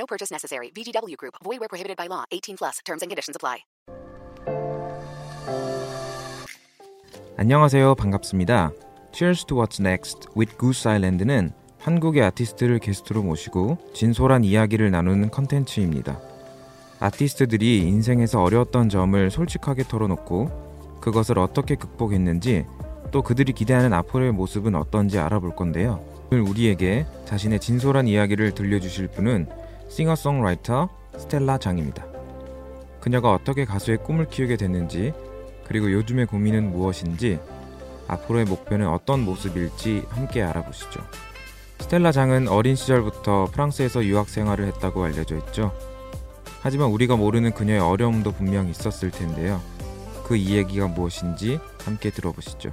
No purchase necessary. VGW Group. Void where prohibited by law. 18 plus. Terms and conditions apply. 안녕하세요. 반갑습니다. Cheers to What's Next with Goose Island는 한국의 아티스트를 게스트로 모시고 진솔한 이야기를 나누는 컨텐츠입니다. 아티스트들이 인생에서 어려웠던 점을 솔직하게 털어놓고 그것을 어떻게 극복했는지 또 그들이 기대하는 앞으로의 모습은 어떤지 알아볼 건데요. 오늘 우리에게 자신의 진솔한 이야기를 들려주실 분은 싱어송라이터 스텔라 장입니다. 그녀가 어떻게 가수의 꿈을 키우게 됐는지 그리고 요즘의 고민은 무엇인지 앞으로의 목표는 어떤 모습일지 함께 알아보시죠. 스텔라 장은 어린 시절부터 프랑스에서 유학 생활을 했다고 알려져 있죠. 하지만 우리가 모르는 그녀의 어려움도 분명 있었을 텐데요. 그 이야기가 무엇인지 함께 들어보시죠.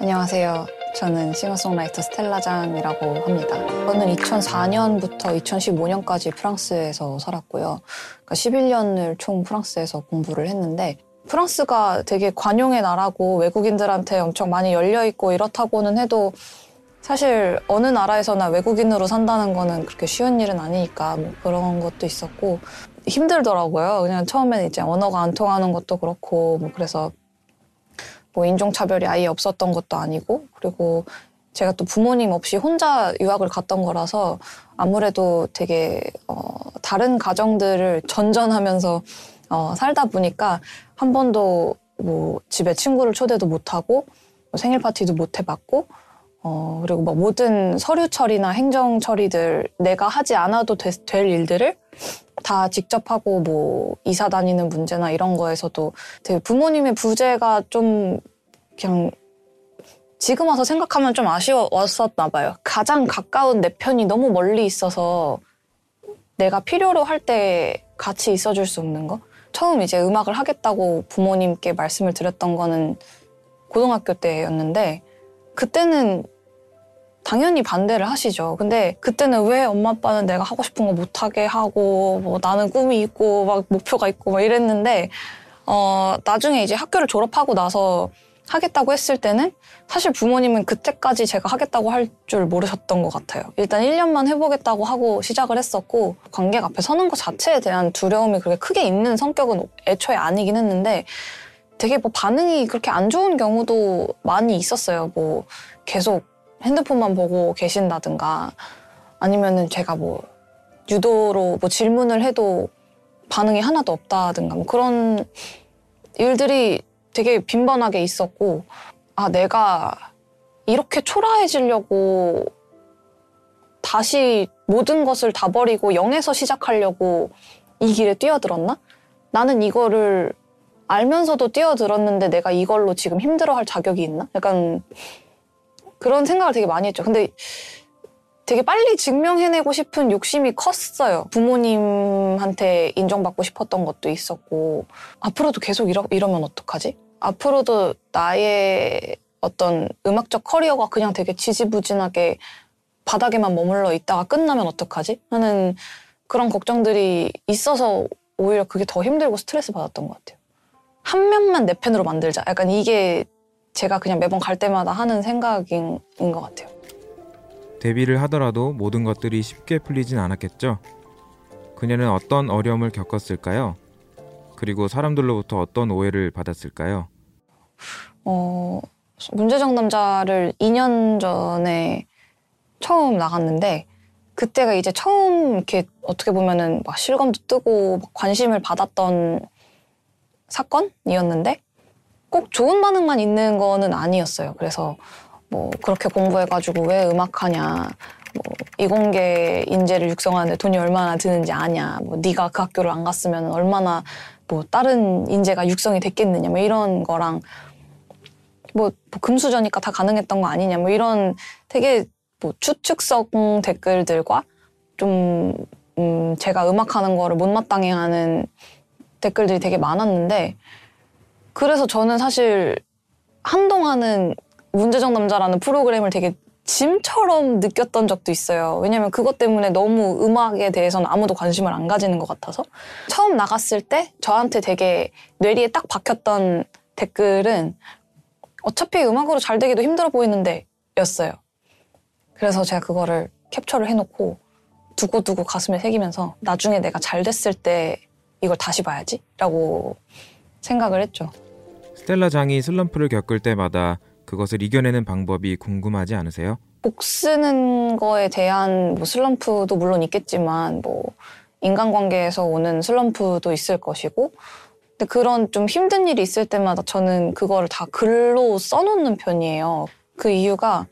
안녕하세요. 저는 싱어송라이터 스텔라장이라고 합니다. 저는 2004년부터 2015년까지 프랑스에서 살았고요. 그러니까 11년을 총 프랑스에서 공부를 했는데 프랑스가 되게 관용의 나라고 외국인들한테 엄청 많이 열려 있고 이렇다고는 해도 사실 어느 나라에서나 외국인으로 산다는 거는 그렇게 쉬운 일은 아니니까 뭐 그런 것도 있었고 힘들더라고요. 그냥 처음에는 이제 언어가 안 통하는 것도 그렇고 뭐 그래서 뭐 인종차별이 아예 없었던 것도 아니고 그리고 제가 또 부모님 없이 혼자 유학을 갔던 거라서 아무래도 되게 어, 다른 가정들을 전전하면서 어, 살다 보니까 한 번도 뭐 집에 친구를 초대도 못하고 뭐 생일 파티도 못 해봤고 어, 그리고 뭐 모든 서류 처리나 행정 처리들 내가 하지 않아도 되, 될 일들을 다 직접 하고 뭐 이사 다니는 문제나 이런 거에서도 되게 부모님의 부재가 좀 그냥 지금 와서 생각하면 좀 아쉬웠었나 봐요. 가장 가까운 내 편이 너무 멀리 있어서 내가 필요로 할 때 같이 있어줄 수 없는 거. 처음 이제 음악을 하겠다고 부모님께 말씀을 드렸던 거는 고등학교 때였는데 그때는 당연히 반대를 하시죠. 근데 그때는 왜 엄마 아빠는 내가 하고 싶은 거 못하게 하고 뭐 나는 꿈이 있고 막 목표가 있고 막 이랬는데 어 나중에 이제 학교를 졸업하고 나서 하겠다고 했을 때는 사실 부모님은 그때까지 제가 하겠다고 할 줄 모르셨던 것 같아요. 일단 1년만 해보겠다고 하고 시작을 했었고 관객 앞에 서는 것 자체에 대한 두려움이 그렇게 크게 있는 성격은 애초에 아니긴 했는데 되게 뭐 반응이 그렇게 안 좋은 경우도 많이 있었어요. 뭐 계속 핸드폰만 보고 계신다든가 아니면은 제가 뭐 유도로 뭐 질문을 해도 반응이 하나도 없다든가 뭐 그런 일들이 되게 빈번하게 있었고 아 내가 이렇게 초라해지려고 다시 모든 것을 다 버리고 0에서 시작하려고 이 길에 뛰어들었나? 나는 이거를 알면서도 뛰어들었는데 내가 이걸로 지금 힘들어할 자격이 있나? 약간 그런 생각을 되게 많이 했죠. 근데 되게 빨리 증명해내고 싶은 욕심이 컸어요. 부모님한테 인정받고 싶었던 것도 있었고 앞으로도 계속 이러, 이러면 어떡하지? 앞으로도 나의 어떤 음악적 커리어가 그냥 되게 지지부진하게 바닥에만 머물러 있다가 끝나면 어떡하지? 하는 그런 걱정들이 있어서 오히려 그게 더 힘들고 스트레스 받았던 것 같아요. 한 명만 내 팬으로 만들자. 약간 이게 제가 그냥 매번 갈 때마다 하는 생각인 것 같아요. 데뷔를 하더라도 모든 것들이 쉽게 풀리진 않았겠죠. 그녀는 어떤 어려움을 겪었을까요? 그리고 사람들로부터 어떤 오해를 받았을까요? 어, 문제적 남자를 2년 전에 처음 나갔는데 그때가 이제 처음 이렇게 어떻게 보면은 막 실검도 뜨고 관심을 받았던 사건이었는데 꼭 좋은 반응만 있는 거는 아니었어요. 그래서 뭐 그렇게 공부해가지고 왜 음악하냐, 뭐 이공계 인재를 육성하는데 돈이 얼마나 드는지 아냐, 뭐 네가 그 학교를 안 갔으면 얼마나 뭐 다른 인재가 육성이 됐겠느냐, 뭐 이런 거랑 뭐, 뭐 금수저니까 다 가능했던 거 아니냐, 뭐 이런 되게 뭐 추측성 댓글들과 좀 음, 제가 음악하는 거를 못마땅해 하는 댓글들이 되게 많았는데 그래서 저는 사실 한동안은 문제적 남자라는 프로그램을 되게 짐처럼 느꼈던 적도 있어요. 왜냐면 그것 때문에 너무 음악에 대해서는 아무도 관심을 안 가지는 것 같아서. 처음 나갔을 때 저한테 되게 뇌리에 딱 박혔던 댓글은 어차피 음악으로 잘 되기도 힘들어 보이는데 였어요. 그래서 제가 그거를 캡처를 해놓고 두고두고 가슴에 새기면서 나중에 내가 잘 됐을 때 이걸 다시 봐야지 라고 생각을 했죠. 스텔라 장이 슬럼프를 겪을 때마다 그것을 이겨내는 방법이 궁금하지 않으세요? 복 쓰는 거에 대한 뭐 슬럼프도 물론 있겠지만 뭐 인간관계에서 오는 슬럼프도 있을 것이고 근데 그런 좀 힘든 일이 있을 때마다 저는 그거를 다 글로 써놓는 편이에요. 그 이유가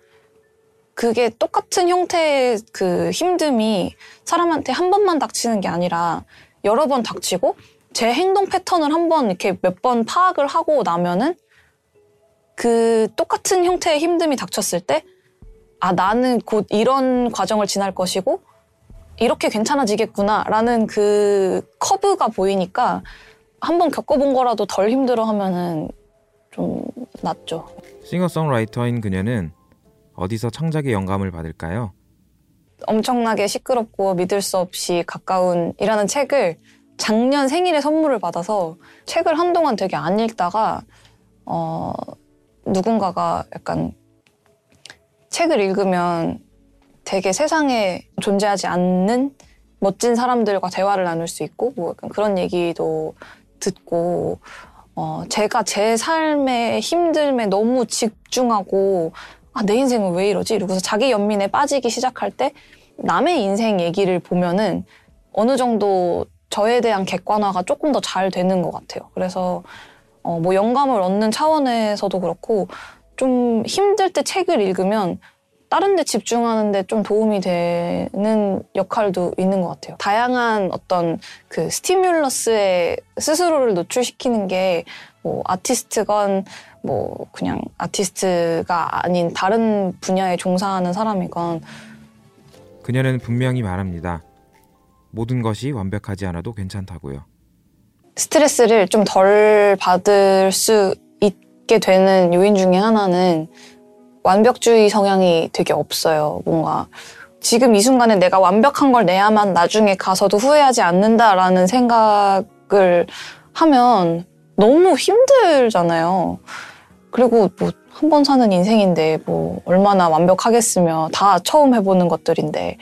그게 똑같은 형태의 그 힘듦이 사람한테 한 번만 닥치는 게 아니라 여러 번 닥치고 제 행동 패턴을 한번 이렇게 몇 번 파악을 하고 나면은 그 똑같은 형태의 힘듦이 닥쳤을 때, 아, 나는 곧 이런 과정을 지날 것이고, 이렇게 괜찮아지겠구나, 라는 그 커브가 보이니까, 한번 겪어본 거라도 덜 힘들어 하면은 좀 낫죠. 싱어송라이터인 그녀는 어디서 창작의 영감을 받을까요? 엄청나게 시끄럽고 믿을 수 없이 가까운이라는 책을 작년 생일에 선물을 받아서 책을 한동안 되게 안 읽다가 어 누군가가 약간 책을 읽으면 되게 세상에 존재하지 않는 멋진 사람들과 대화를 나눌 수 있고 뭐 약간 그런 얘기도 듣고 어 제가 제 삶의 힘듦에 너무 집중하고 아, 내 인생은 왜 이러지? 이러고서 자기 연민에 빠지기 시작할 때 남의 인생 얘기를 보면은 어느 정도 저에 대한 객관화가 조금 더 잘 되는 것 같아요. 그래서 어, 뭐 영감을 얻는 차원에서도 그렇고 좀 힘들 때 책을 읽으면 다른 데 집중하는데 좀 도움이 되는 역할도 있는 것 같아요. 다양한 어떤 그 스티뮬러스에 스스로를 노출시키는 게 뭐 아티스트건 뭐 그냥 아티스트가 아닌 다른 분야에 종사하는 사람이건 그녀는 분명히 말합니다. 모든 것이 완벽하지 않아도 괜찮다고요. 스트레스를 좀 덜 받을 수 있게 되는 요인 중에 하나는 완벽주의 성향이 되게 없어요. 뭔가 지금 이 순간에 내가 완벽한 걸 내야만 나중에 가서도 후회하지 않는다라는 생각을 하면 너무 힘들잖아요. 그리고 뭐 한 번 사는 인생인데 뭐 얼마나 완벽하겠으며 다 처음 해보는 것들인데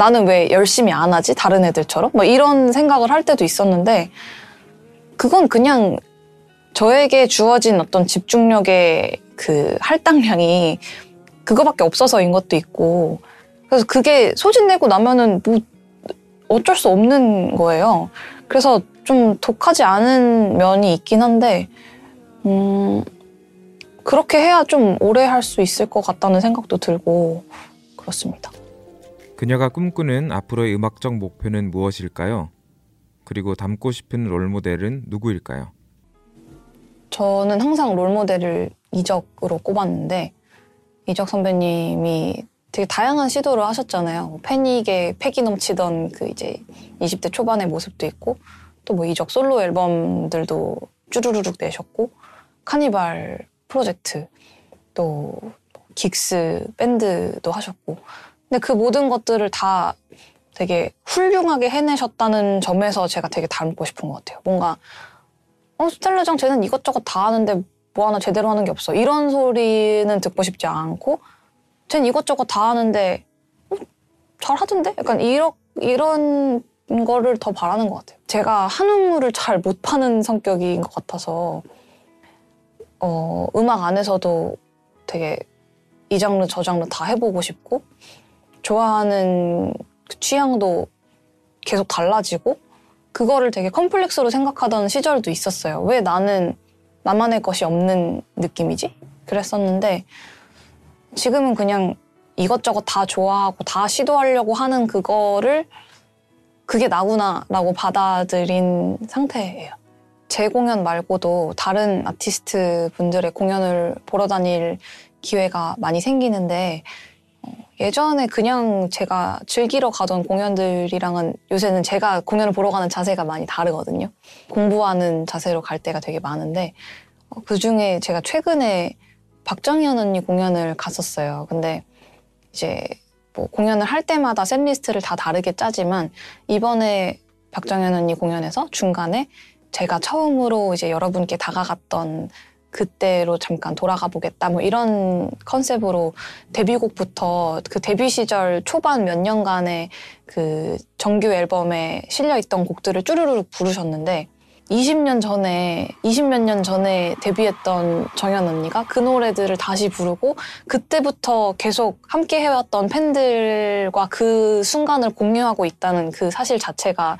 나는 왜 열심히 안 하지? 다른 애들처럼? 뭐 이런 생각을 할 때도 있었는데 그건 그냥 저에게 주어진 어떤 집중력의 그 할당량이 그거밖에 없어서인 것도 있고 그래서 그게 소진내고 나면은 뭐 어쩔 수 없는 거예요. 그래서 좀 독하지 않은 면이 있긴 한데 음 그렇게 해야 좀 오래 할 수 있을 것 같다는 생각도 들고 그렇습니다. 그녀가 꿈꾸는 앞으로의 음악적 목표는 무엇일까요? 그리고 닮고 싶은 롤모델은 누구일까요? 저는 항상 롤모델을 이적으로 꼽았는데 이적 선배님이 되게 다양한 시도를 하셨잖아요. 뭐 패닉에 패기 넘치던 그 이제 20대 초반의 모습도 있고 또 뭐 이적 솔로 앨범들도 쭈루루룩 내셨고 카니발 프로젝트 또 긱스 밴드도 하셨고 근데 그 모든 것들을 다 되게 훌륭하게 해내셨다는 점에서 제가 되게 닮고 싶은 것 같아요. 뭔가 어 스텔라장 쟤는 이것저것 다 하는데 뭐 하나 제대로 하는 게 없어. 이런 소리는 듣고 싶지 않고 쟤는 이것저것 다 하는데 어, 잘 하던데? 약간 이런 이런 거를 더 바라는 것 같아요. 제가 한우물을 잘 못 파는 성격인 것 같아서 어, 음악 안에서도 되게 이 장르 저 장르 다 해보고 싶고 좋아하는 그 취향도 계속 달라지고 그거를 되게 컴플렉스로 생각하던 시절도 있었어요. 왜 나는 나만의 것이 없는 느낌이지? 그랬었는데 지금은 그냥 이것저것 다 좋아하고 다 시도하려고 하는 그거를 그게 나구나라고 받아들인 상태예요. 제 공연 말고도 다른 아티스트 분들의 공연을 보러 다닐 기회가 많이 생기는데 어, 예전에 그냥 제가 즐기러 가던 공연들이랑은 요새는 제가 공연을 보러 가는 자세가 많이 다르거든요. 공부하는 자세로 갈 때가 되게 많은데 어, 그 중에 제가 최근에 박정현 언니 공연을 갔었어요. 근데 이제 뭐 공연을 할 때마다 셋 리스트를 다 다르게 짜지만 이번에 박정현 언니 공연에서 중간에 제가 처음으로 이제 여러분께 다가갔던 그때로 잠깐 돌아가 보겠다. 뭐 이런 컨셉으로 데뷔곡부터 그 데뷔 시절 초반 몇 년간의 그 정규 앨범에 실려 있던 곡들을 쭈르륵 부르셨는데 20년 전에 20몇 년 전에 데뷔했던 정연 언니가 그 노래들을 다시 부르고 그때부터 계속 함께 해왔던 팬들과 그 순간을 공유하고 있다는 그 사실 자체가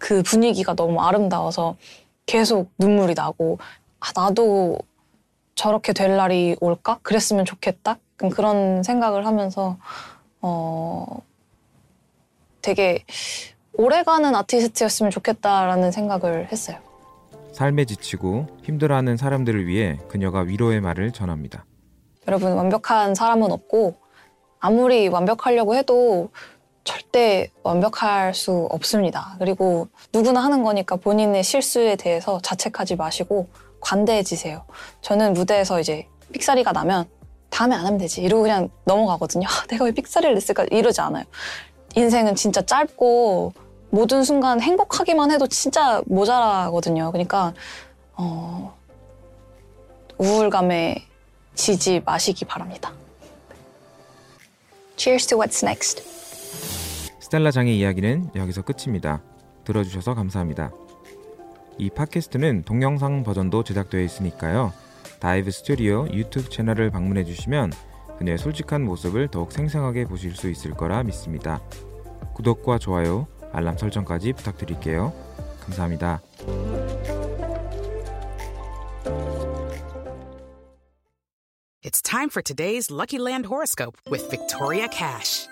그 분위기가 너무 아름다워서 계속 눈물이 나고 아, 나도 저렇게 될 날이 올까? 그랬으면 좋겠다? 그런 생각을 하면서 어 되게 오래가는 아티스트였으면 좋겠다라는 생각을 했어요. 삶에 지치고 힘들어하는 사람들을 위해 그녀가 위로의 말을 전합니다. 여러분 완벽한 사람은 없고 아무리 완벽하려고 해도 절대 완벽할 수 없습니다. 그리고 누구나 하는 거니까 본인의 실수에 대해서 자책하지 마시고 관대해지세요. 저는 무대에서 이제 삑사리가 나면 다음에 안 하면 되지 이러고 그냥 넘어가거든요. 내가 왜 삑사리를 냈을까 이러지 않아요. 인생은 진짜 짧고 모든 순간 행복하기만 해도 진짜 모자라거든요. 그러니까 어, 우울감에 지지 마시기 바랍니다. Cheers to what's next. 스텔라 장의 이야기는 여기서 끝입니다. 들어주셔서 감사합니다. 이 팟캐스트는 동영상 버전도 제작되어 있으니까요. DIVE Studios 유튜브 채널을 방문해 주시면 그녀의 솔직한 모습을 더욱 생생하게 보실 수 있을 거라 믿습니다. 구독과 좋아요, 알람 설정까지 부탁드릴게요. 감사합니다. It's time for today's Lucky Land horoscope with Victoria Cash.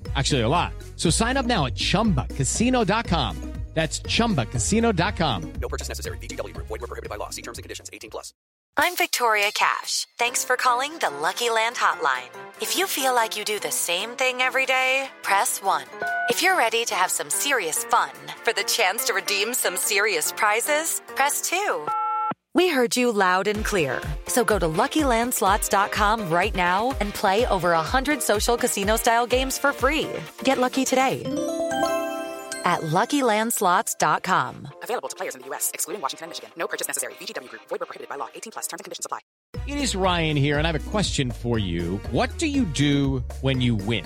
Actually, a lot. So sign up now at chumbacasino.com. That's chumbacasino.com. No purchase necessary. VGW Group. Void where prohibited by law. See terms and conditions. 18 plus. I'm Victoria Cash. Thanks for calling the Lucky Land Hotline. If you feel like you do the same thing every day, press 1. If you're ready to have some serious fun for the chance to redeem some serious prizes, press 2. We heard you loud and clear. So go to LuckyLandSlots.com right now and play over 100 social casino-style games for free. Get lucky today at LuckyLandSlots.com. Available to players in the U.S., excluding Washington and Michigan. No purchase necessary. VGW Group. Void where prohibited by law. 18 plus. Terms and conditions apply. It is Ryan here, and I have a question for you. What do you do when you win?